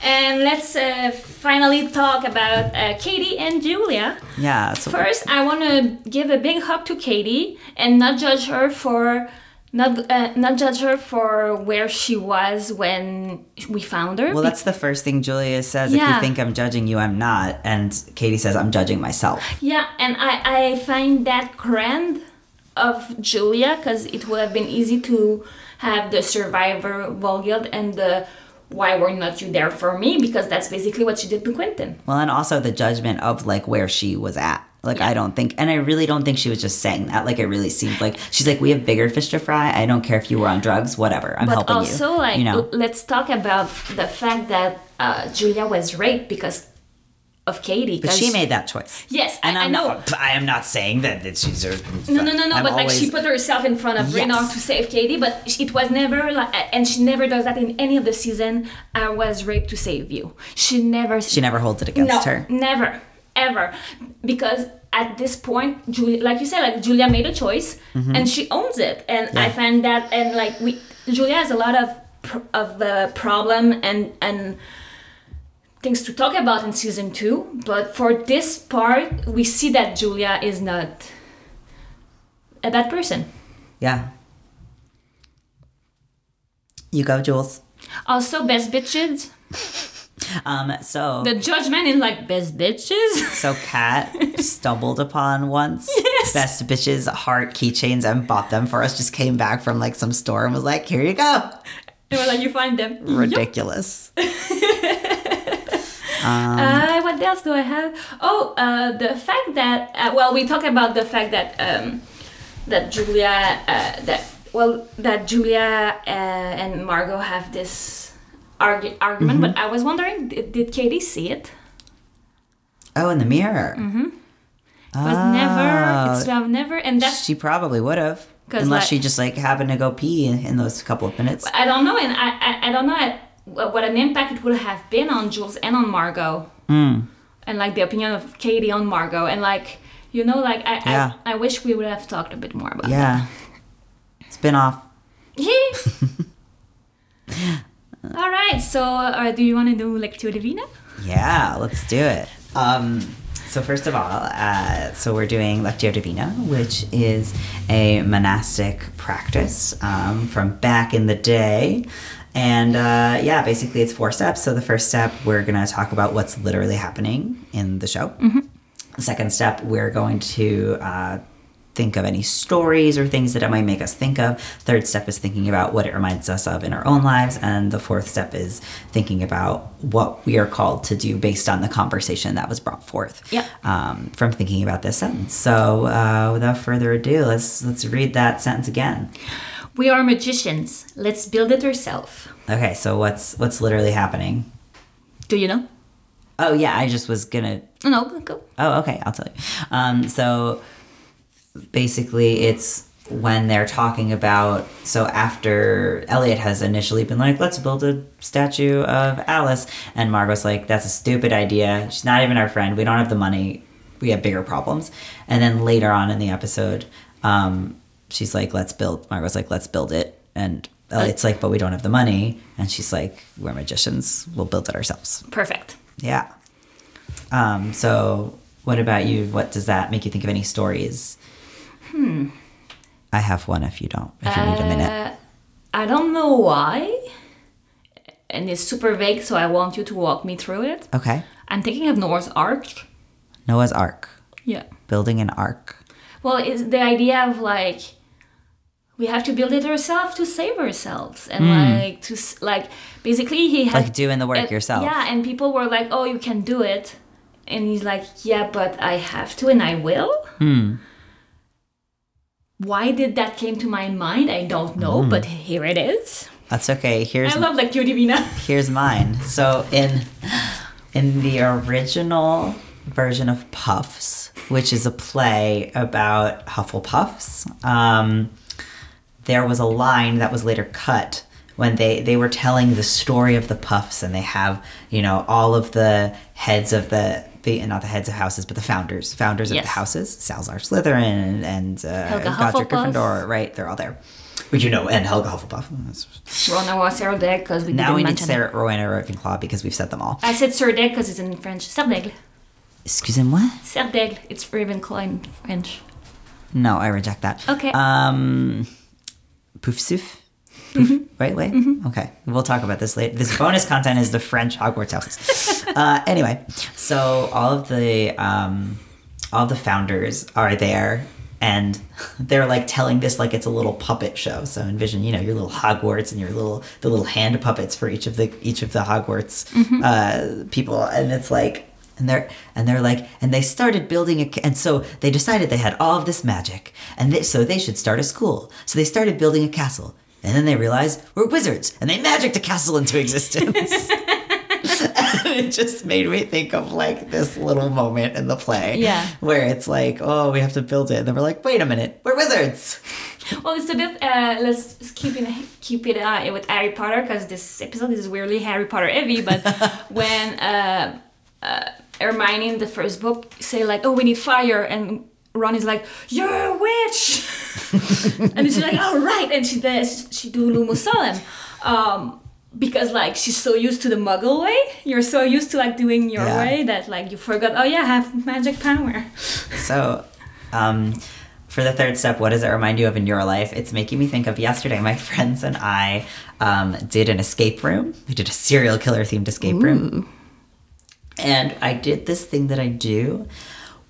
And let's uh, finally talk about uh, Kady and Julia. Yeah. So First, I want to give a big hug to Kady and not judge her for not uh, not judge her for where she was when we found her. Well, that's the first thing Julia says. If you think I'm judging you, I'm not. And Kady says, I'm judging myself. Yeah, and I, I find that grand of Julia because it would have been easy to have the survivor guilt and the why were not you there for me because that's basically what she did to Quentin. Well, and also the judgment of like where she was at. Like, I don't think, and I really don't think she was just saying that. Like, it really seemed like she's like, we have bigger fish to fry. I don't care if you were on drugs, whatever. I'm But helping also, you. like, you know, let's talk about the fact that uh, Julia was raped because of Kady. but she made that choice. Yes, And I, I I'm know. not. I am not saying that, that she's. A, No, no, no, no. I'm but like she put herself in front of Yes. To save Kady, but it was never like, and she never does that in any of the season. I was raped to save you. She never. She never holds it against no, her. never, ever, because at this point, Julia, like you said, like Julia made a choice and she owns it, and I Mm-hmm. Find that, and like we, Julia has a lot of pr- of the problem and and things to talk about in season two, but for this part, we see that Julia is not a bad person. Yeah. You go, Jules. Also, best bitches. Um. So. The judgment is like best bitches. So Kat stumbled upon once Yes. best bitches heart keychains and bought them for us. Just came back from like some store and was like, "Here you go." it was like you find them. Ridiculous. Uh, what else do I have? Oh, uh, the fact that uh, well, we talk about the fact that um, that Julia uh, that well that Julia uh, and Margot have this argu- argument, but I was wondering, did, did Kady see it? Oh, in the mirror. Mm-hmm. It was never. It's never, and that's she probably would have, unless like- she just like happened to go pee in, in those couple of minutes. I don't know, and I I, I don't know at, what an impact it would have been on Jules and on Margot, Mm. and like the opinion of Kady on Margot, and like you know, like I Yeah. I, I wish we would have talked a bit more about. Yeah. Spin off. that. All right, so uh, do you want to do lectio divina? Yeah, let's do it. Um, so first of all, uh, so we're doing Lectio Divina, which is a monastic practice um, from back in the day. And uh, yeah, basically it's four steps. So the first step, we're going to talk about what's literally happening in the show. The second step, we're going to uh, think of any stories or things that it might make us think of. Third step is thinking about what it reminds us of in our own lives. And the fourth step is thinking about what we are called to do based on the conversation that was brought forth Yep. um, from thinking about this sentence. So uh, without further ado, let's let's read that sentence again. We are magicians. Let's build it ourselves. Okay, so what's what's literally happening? Do you know? Oh yeah, I just was gonna No, go-. Oh, okay. I'll tell you. Um, so basically, it's when they're talking about. So after Elliot has initially been like, "Let's build a statue of Alice," and Margot's like, "That's a stupid idea. She's not even our friend. We don't have the money. We have bigger problems." And then later on in the episode, um, she's like, "Let's build." Margot's like, "Let's build it," and. Elliot's like, but we don't have the money. And she's like, we're magicians. We'll build it ourselves. Perfect. Yeah. Um, so what about you? What does that make you think of any stories? Hmm. I have one if you don't, if you need a minute. Uh, I don't know why, and it's super vague, so I want you to walk me through it. Okay. I'm thinking of Noah's Ark. Noah's Ark. Yeah. Building an ark. Well, it's the idea of like we have to build it ourselves to save ourselves, and like to like basically he had Like doing the work and- yourself. Yeah, and people were like, "Oh, you can do it." and he's like, "Yeah, but I have to, and I will." Hmm. Why did that came to my mind? I don't know, but here it is. That's okay. Here's I love that cutie Vina. here's mine. So in in the original version of Puffs, which is a play about Hufflepuffs, um, there was a line that was later cut when they they were telling the story of the Puffs, and they have you know all of the heads of the. The, not the heads of houses, but the founders, founders of the houses, Salazar Slytherin and uh, Godric Gryffindor, right? They're all there. But you know, and Helga Hufflepuff. Rona was Sir Deg because we now we need Sarah it. Rowena Ravenclaw because we've said them all. I said Sir Deg because it's in French. Serdaigle. Excusez-moi? Serdaigle. It's Ravenclaw in French. No, I reject that. Okay. Um, Poufsif? Mm-hmm. Right way? Okay. We'll talk about this later. This bonus content is the French Hogwarts houses. uh, anyway, so all of the um, all of the founders are there and they're like telling this like it's a little puppet show. So envision, you know, your little Hogwarts and your little the little hand puppets for each of the each of the Hogwarts uh, people, and it's like and they're and they're like and they started building a and so they decided they had all of this magic and they, so they should start a school. So they started building a castle. And then they realize we're wizards and they magicked a castle into existence. it just made me think of like this little moment in the play Yeah. where it's like, oh, we have to build it. And then we're like, wait a minute, we're wizards. Well, it's a bit. Uh, let's keep it keep it uh, with Harry Potter because this episode is weirdly Harry Potter heavy. But when uh, uh, Hermione in the first book say like, "Oh, we need fire," and Ron is like, "You're a witch," and she's like, "Oh, right," and she does she do Lumos Solem. Um, because like she's so used to the muggle way you're so used to like doing your Yeah. way that like you forgot oh yeah i have magic power So, um, for the third step, what does it remind you of in your life? It's making me think of yesterday. My friends and I um, did an escape room. We did a serial killer themed escape room. And I did this thing that I do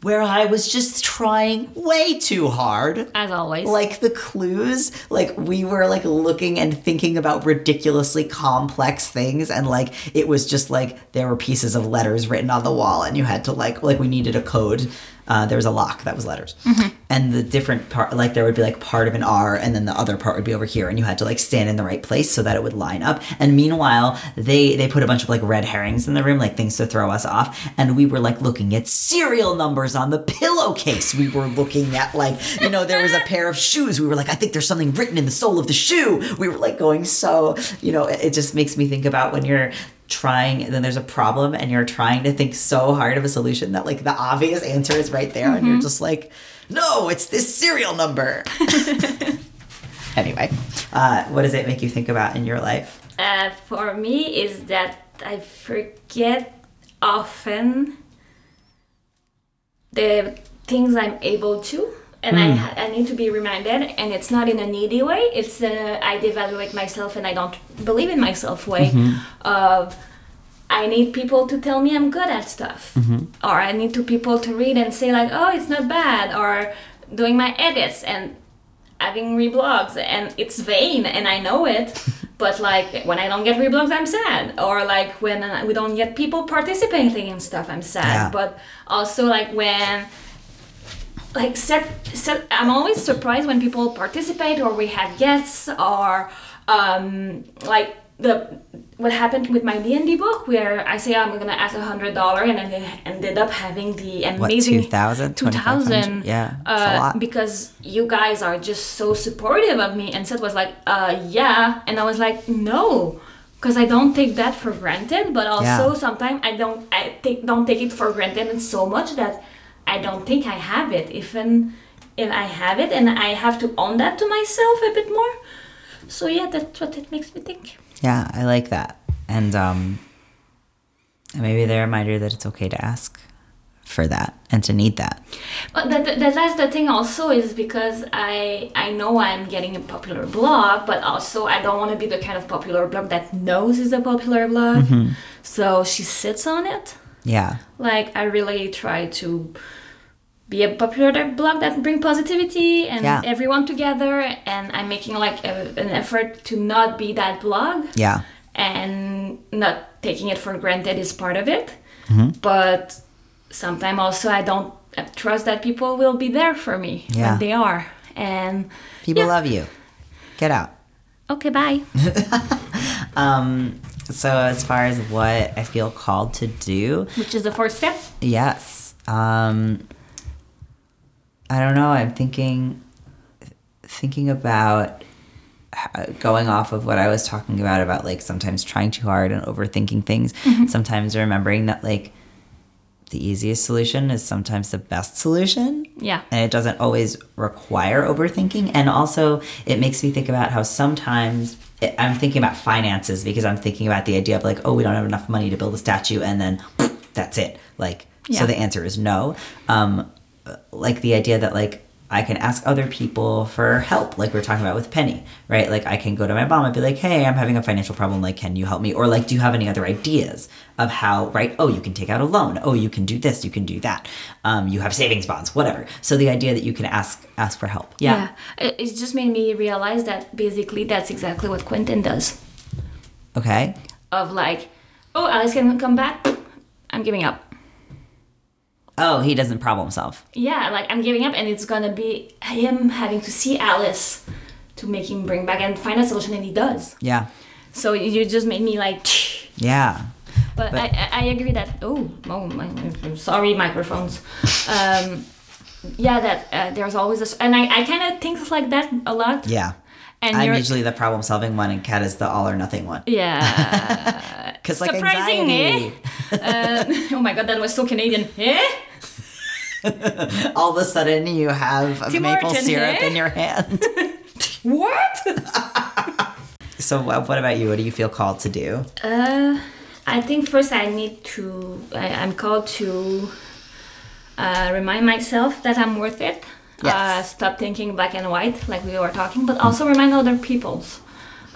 where I was just trying way too hard. as always Like the clues, like we were like looking and thinking about ridiculously complex things, and like it was just like there were pieces of letters written on the wall, and you had to like like we needed a code. Uh, there was a lock that was letters, and the different part, like there would be like part of an R, and then the other part would be over here, and you had to like stand in the right place so that it would line up. And meanwhile, they they put a bunch of like red herrings in the room, like things to throw us off, and we were like looking at serial numbers on the pillowcase. We were looking at like you know there was a pair of shoes. We were like, I think there's something written in the sole of the shoe. We were like going so you know it, it just makes me think about when you're trying and then there's a problem and you're trying to think so hard of a solution that like the obvious answer is right there and you're just like no it's this serial number. Anyway uh, what does it make you think about in your life? Uh, for me is that I forget often the things I'm able to and I, I need to be reminded and it's not in a needy way it's uh, I devaluate myself and I don't believe in myself way of I need people to tell me I'm good at stuff or I need to people to read and say like oh it's not bad or doing my edits and having reblogs and it's vain and I know it. But like when I don't get reblogs, I'm sad. Or like when uh, we don't get people participating in stuff, I'm sad. Yeah. But also like when like set, set I'm always surprised when people participate or we have guests or um like the what happened with my D&D book where I say I'm gonna ask a hundred dollar and then ended up having the what amazing 2000 2000 yeah it's a uh, lot. because you guys are just so supportive of me and Seth was like uh yeah and I was like no because I don't take that for granted but also Yeah. sometimes I don't I take don't take it for granted and so much that I don't think I have it. Even if I have it and I have to own that to myself a bit more. So yeah that's what it makes me think. Yeah i like that. And um maybe the reminder that it's okay to ask for that and to need that. But that, that, that's the thing also is because I I know I'm getting a popular blog, but also I don't want to be the kind of popular blog that knows is a popular blog. So she sits on it. Yeah Like I really try to be a popular blog that bring positivity and Yeah. everyone together. And I'm making like a, an effort to not be that blog yeah and not taking it for granted is part of it. Mm-hmm. But sometimes also I don't trust that people will be there for me Yeah. when they are. And People Yeah. love you. Get out. okay, bye. Um, so as far as what I feel called to do, Which is the first step. yes. Um, I don't know. I'm thinking, thinking about going off of what I was talking about about like sometimes trying too hard and overthinking things. Sometimes remembering that like the easiest solution is sometimes the best solution. Yeah. and it doesn't always require overthinking and also it makes me think about how sometimes i'm thinking about finances because i'm thinking about the idea of like oh we don't have enough money to build a statue and then that's it like Yeah. so the answer is no um like the idea that like I can ask other people for help, like we are talking about with Penny, right? Like I can go to my mom and be like, "Hey, I'm having a financial problem. Like, can you help me?" Or like, "Do you have any other ideas of how?" Right? Oh, you can take out a loan. Oh, you can do this. You can do that. Um, you have savings bonds, whatever. So the idea that you can ask ask for help. Yeah. It, it just made me realize that basically that's exactly what Quentin does. Okay. Of like, oh, Alice can come back. I'm giving up. Oh, he doesn't problem solve. Yeah, like I'm giving up, and it's gonna be him having to see Alice to make him bring back and find a solution, and he does. Yeah. So you just made me like, Yeah. but, But- I, I agree that oh oh my sorry microphones, um, yeah that uh, there's always this and I, I kind of think like that a lot. Yeah. and I'm usually the problem solving one, and Kat is the all or nothing one. yeah. Because like Surprising, anxiety. uh, oh my god, that was so Canadian. Eh? All of a sudden, you have Tim maple Horton, syrup in your hand. What? so, uh, what about you? What do you feel called to do? Uh, I think first I need to. I, I'm called to uh, remind myself that I'm worth it. Uh, Yes. stop thinking black and white, like we were talking, but also remind other people's.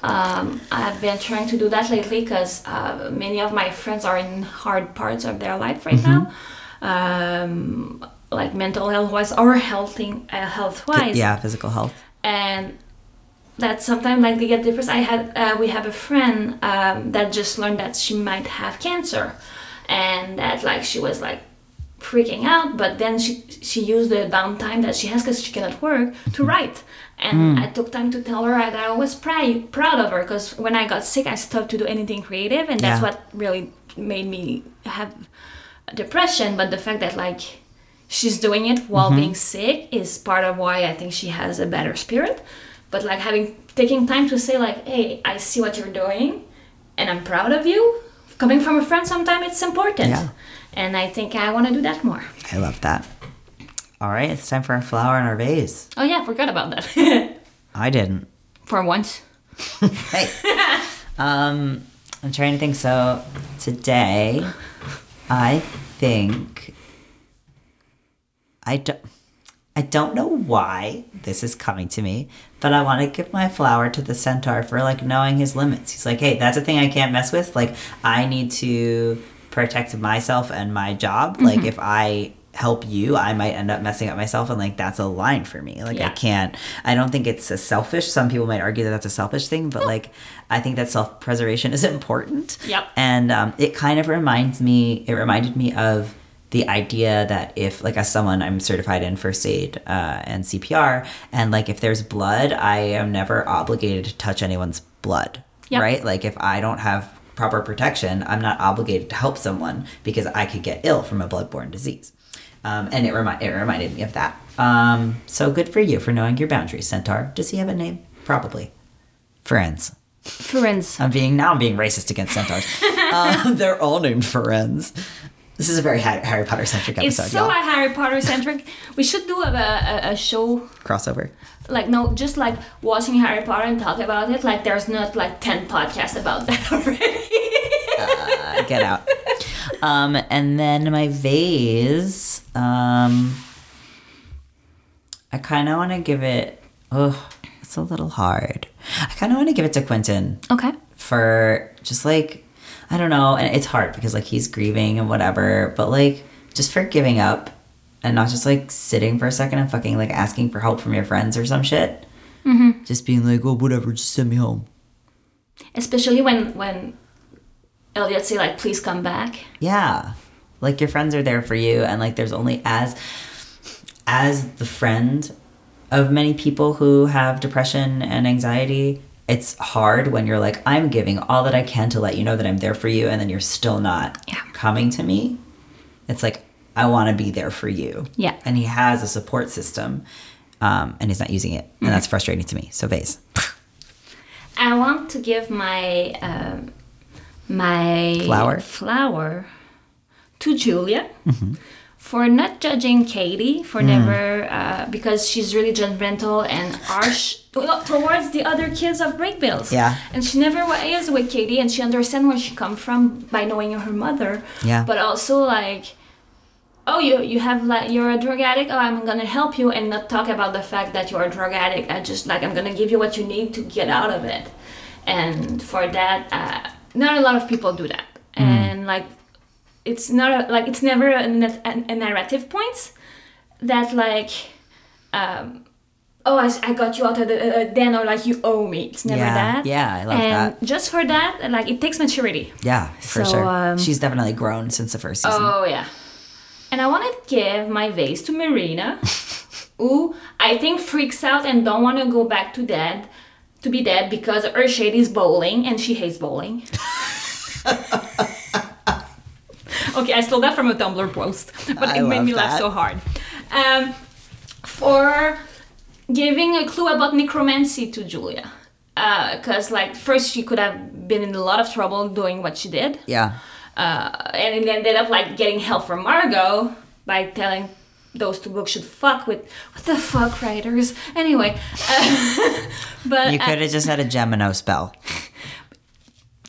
Um, I've been trying to do that lately because uh, many of my friends are in hard parts of their life right now, um, like mental health wise or healthy, uh, health wise. Yeah, physical health. and that sometimes like they get depressed. I had uh, we have a friend um, that just learned that she might have cancer and that like she was like freaking out but then she she used the downtime that she has because she cannot work to write. And i took time to tell her that i was proud proud of her because when i got sick i stopped to do anything creative and that's Yeah. what really made me have depression. But the fact that like she's doing it while being sick is part of why I think she has a better spirit. But like having taking time to say like, hey, I see what you're doing, and I'm proud of you. Coming from a friend, sometimes it's important. Yeah. And I think I want to do that more. I love that. All right, it's time for our flower in our vase. Oh yeah, forgot about that. I didn't. for once. Hey. um, I'm trying to think. So today, I think I don't. I don't know why this is coming to me, but I want to give my flower to the centaur for like knowing his limits. He's like, hey, that's a thing I can't mess with. Like, I need to protect myself and my job. Like, if I help you, I might end up messing up myself, and like that's a line for me. Like, I can't. I don't think it's a selfish. Some people might argue that that's a selfish thing, but like, I think that self preservation is important. Yep. And um, it kind of reminds me. It reminded me of the idea that if like as someone i'm certified in first aid uh, and cpr and like if there's blood i am never obligated to touch anyone's blood Yep. right like if i don't have proper protection i'm not obligated to help someone because i could get ill from a bloodborne disease um, and it, remi- it reminded me of that um, so good for you for knowing your boundaries centaur does he have a name probably friends Friends. I'm being now I'm being racist against centaurs. um, they're all named Firenze. This is a very Harry, Potter centric episode. It's so y'all. Harry Potter centric. we should do a, a, a show Crossover. like no, just like watching Harry Potter and talk about it. Like there's not like ten podcasts about that already. Uh, get out. Um, and then my vase. Um, I kind of want to give it. Oh, it's a little hard. I kind of want to give it to Quentin. okay. for just like I don't know, and it's hard because like he's grieving and whatever, but like just for giving up and not just like sitting for a second and fucking like asking for help from your friends or some shit. Mm-hmm. Just being like, oh, whatever, just send me home. Especially when when Elliot say like, "Please come back." Yeah. Like your friends are there for you, and like there's only as as the friend of many people who have depression and anxiety. It's hard when you're like, I'm giving all that I can to let you know that I'm there for you, and then you're still not Yeah. coming to me. It's like, I want to be there for you. Yeah. And he has a support system, um, and he's not using it. And that's frustrating to me. So, Vase. I want to give my um, my Flower? flower to Julia for not judging Kady for Hmm. never uh, because she's really judgmental and harsh towards the other kids of Brakebills. Yeah. and she never is with Kady, and she understands where she come from by knowing her mother. Yeah. but also like. Oh, you you have like you're a drug addict. Oh, I'm gonna help you and not talk about the fact that you're a drug addict. I just like I'm gonna give you what you need to get out of it. And for that, uh, not a lot of people do that. And like, it's not a, like it's never a, a, a narrative points that like, um, oh, I, I got you out of the uh, den or like you owe me. It's never Yeah, that. yeah, I love and that. just for that, like it takes maturity. Yeah, for So, sure. um, She's definitely grown since the first season. Oh yeah. And I want to give my vase to Marina, who I think freaks out and don't want to go back to dead, to be dead because her shade is bowling and she hates bowling. okay, I stole that from a Tumblr post, but I it made me laugh so hard. Um, for giving a clue about necromancy to Julia. Because, like, first she could have been in a lot of trouble doing what she did Yeah. uh, and it ended up like getting help from Margot by telling those two books should fuck with what the fuck writers anyway uh, but You uh, could have just had a Gemino spell.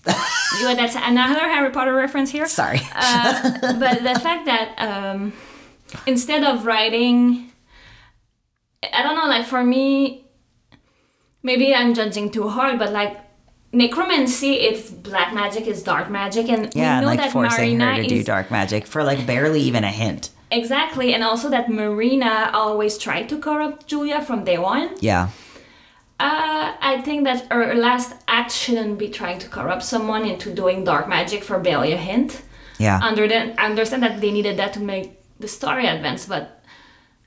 you know, that's another Harry Potter reference here Sorry. uh, but the fact that um, instead of writing I don't know like for me maybe I'm judging too hard but like necromancy it's black magic it's dark magic and yeah, we and like that forcing Marina her to do dark magic for like barely even a hint. Exactly, and also that Marina always tried to corrupt Julia from day one. Yeah. Uh, I think that her last act shouldn't be trying to corrupt someone into doing dark magic for barely a hint. Yeah. Under the, I understand that they needed that to make the story advance, but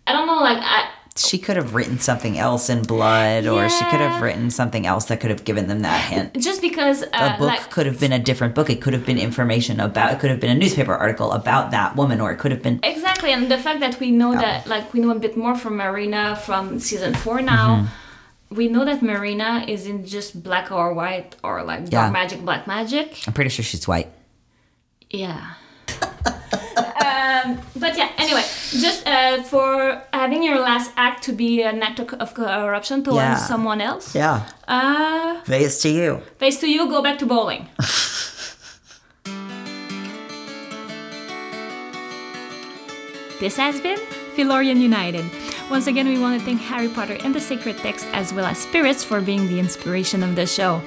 I don't know, like I, she could have written something else in blood, or she could have written something else that could have given them that hint. just because A uh, book like could have been a different book. It could have been information about. It could have been a newspaper article about that woman, or it could have been. Exactly, and the fact that we know that, like, we know a bit more from Marina from season four now. Mm-hmm. We know that Marina isn't just black or white or like dark Yeah. magic, black magic. I'm pretty sure she's white. Yeah. um, but yeah, anyway, just uh, for having your last act to be an act of of corruption towards Yeah. someone else. Yeah. Uh, Face to you. face to you, go back to bowling. This has been Philorian United. Once again, we want to thank Harry Potter and the Sacred Text as well as Spirits for being the inspiration of the show.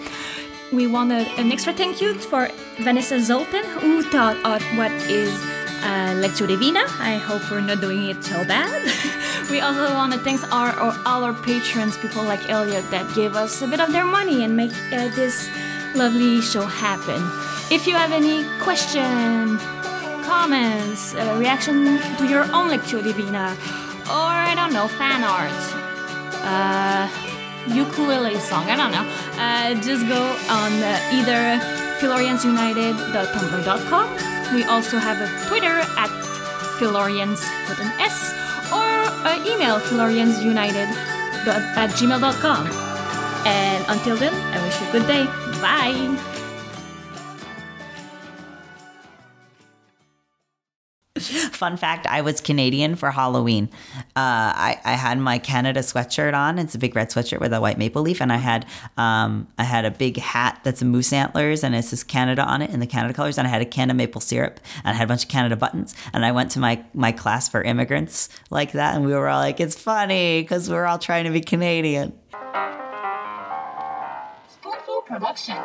We want a, an extra thank you for Vanessa Zoltan, who taught us what is uh, Lectio Divina. I hope we're not doing it so bad. we also want to thank our, our, all our patrons, people like Elliot, that gave us a bit of their money and make uh, this lovely show happen. If you have any question, comments, uh, reaction to your own Lectio Divina, or I don't know, fan art, uh, ukulele song, I don't know, uh, just go on uh, either philoriansunited.tumblr.com. We also have a Twitter at philorians with an S, or uh, email philoriansunited at gmail.com. And until then, I wish you a good day. Bye! Fun fact: I was Canadian for Halloween. Uh, I I had my Canada sweatshirt on. It's a big red sweatshirt with a white maple leaf, and I had um I had a big hat that's a moose antlers, and it says Canada on it in the Canada colors. And I had a can of maple syrup, and I had a bunch of Canada buttons. And I went to my my class for immigrants like that, and we were all like, "It's funny because we're all trying to be Canadian." Production.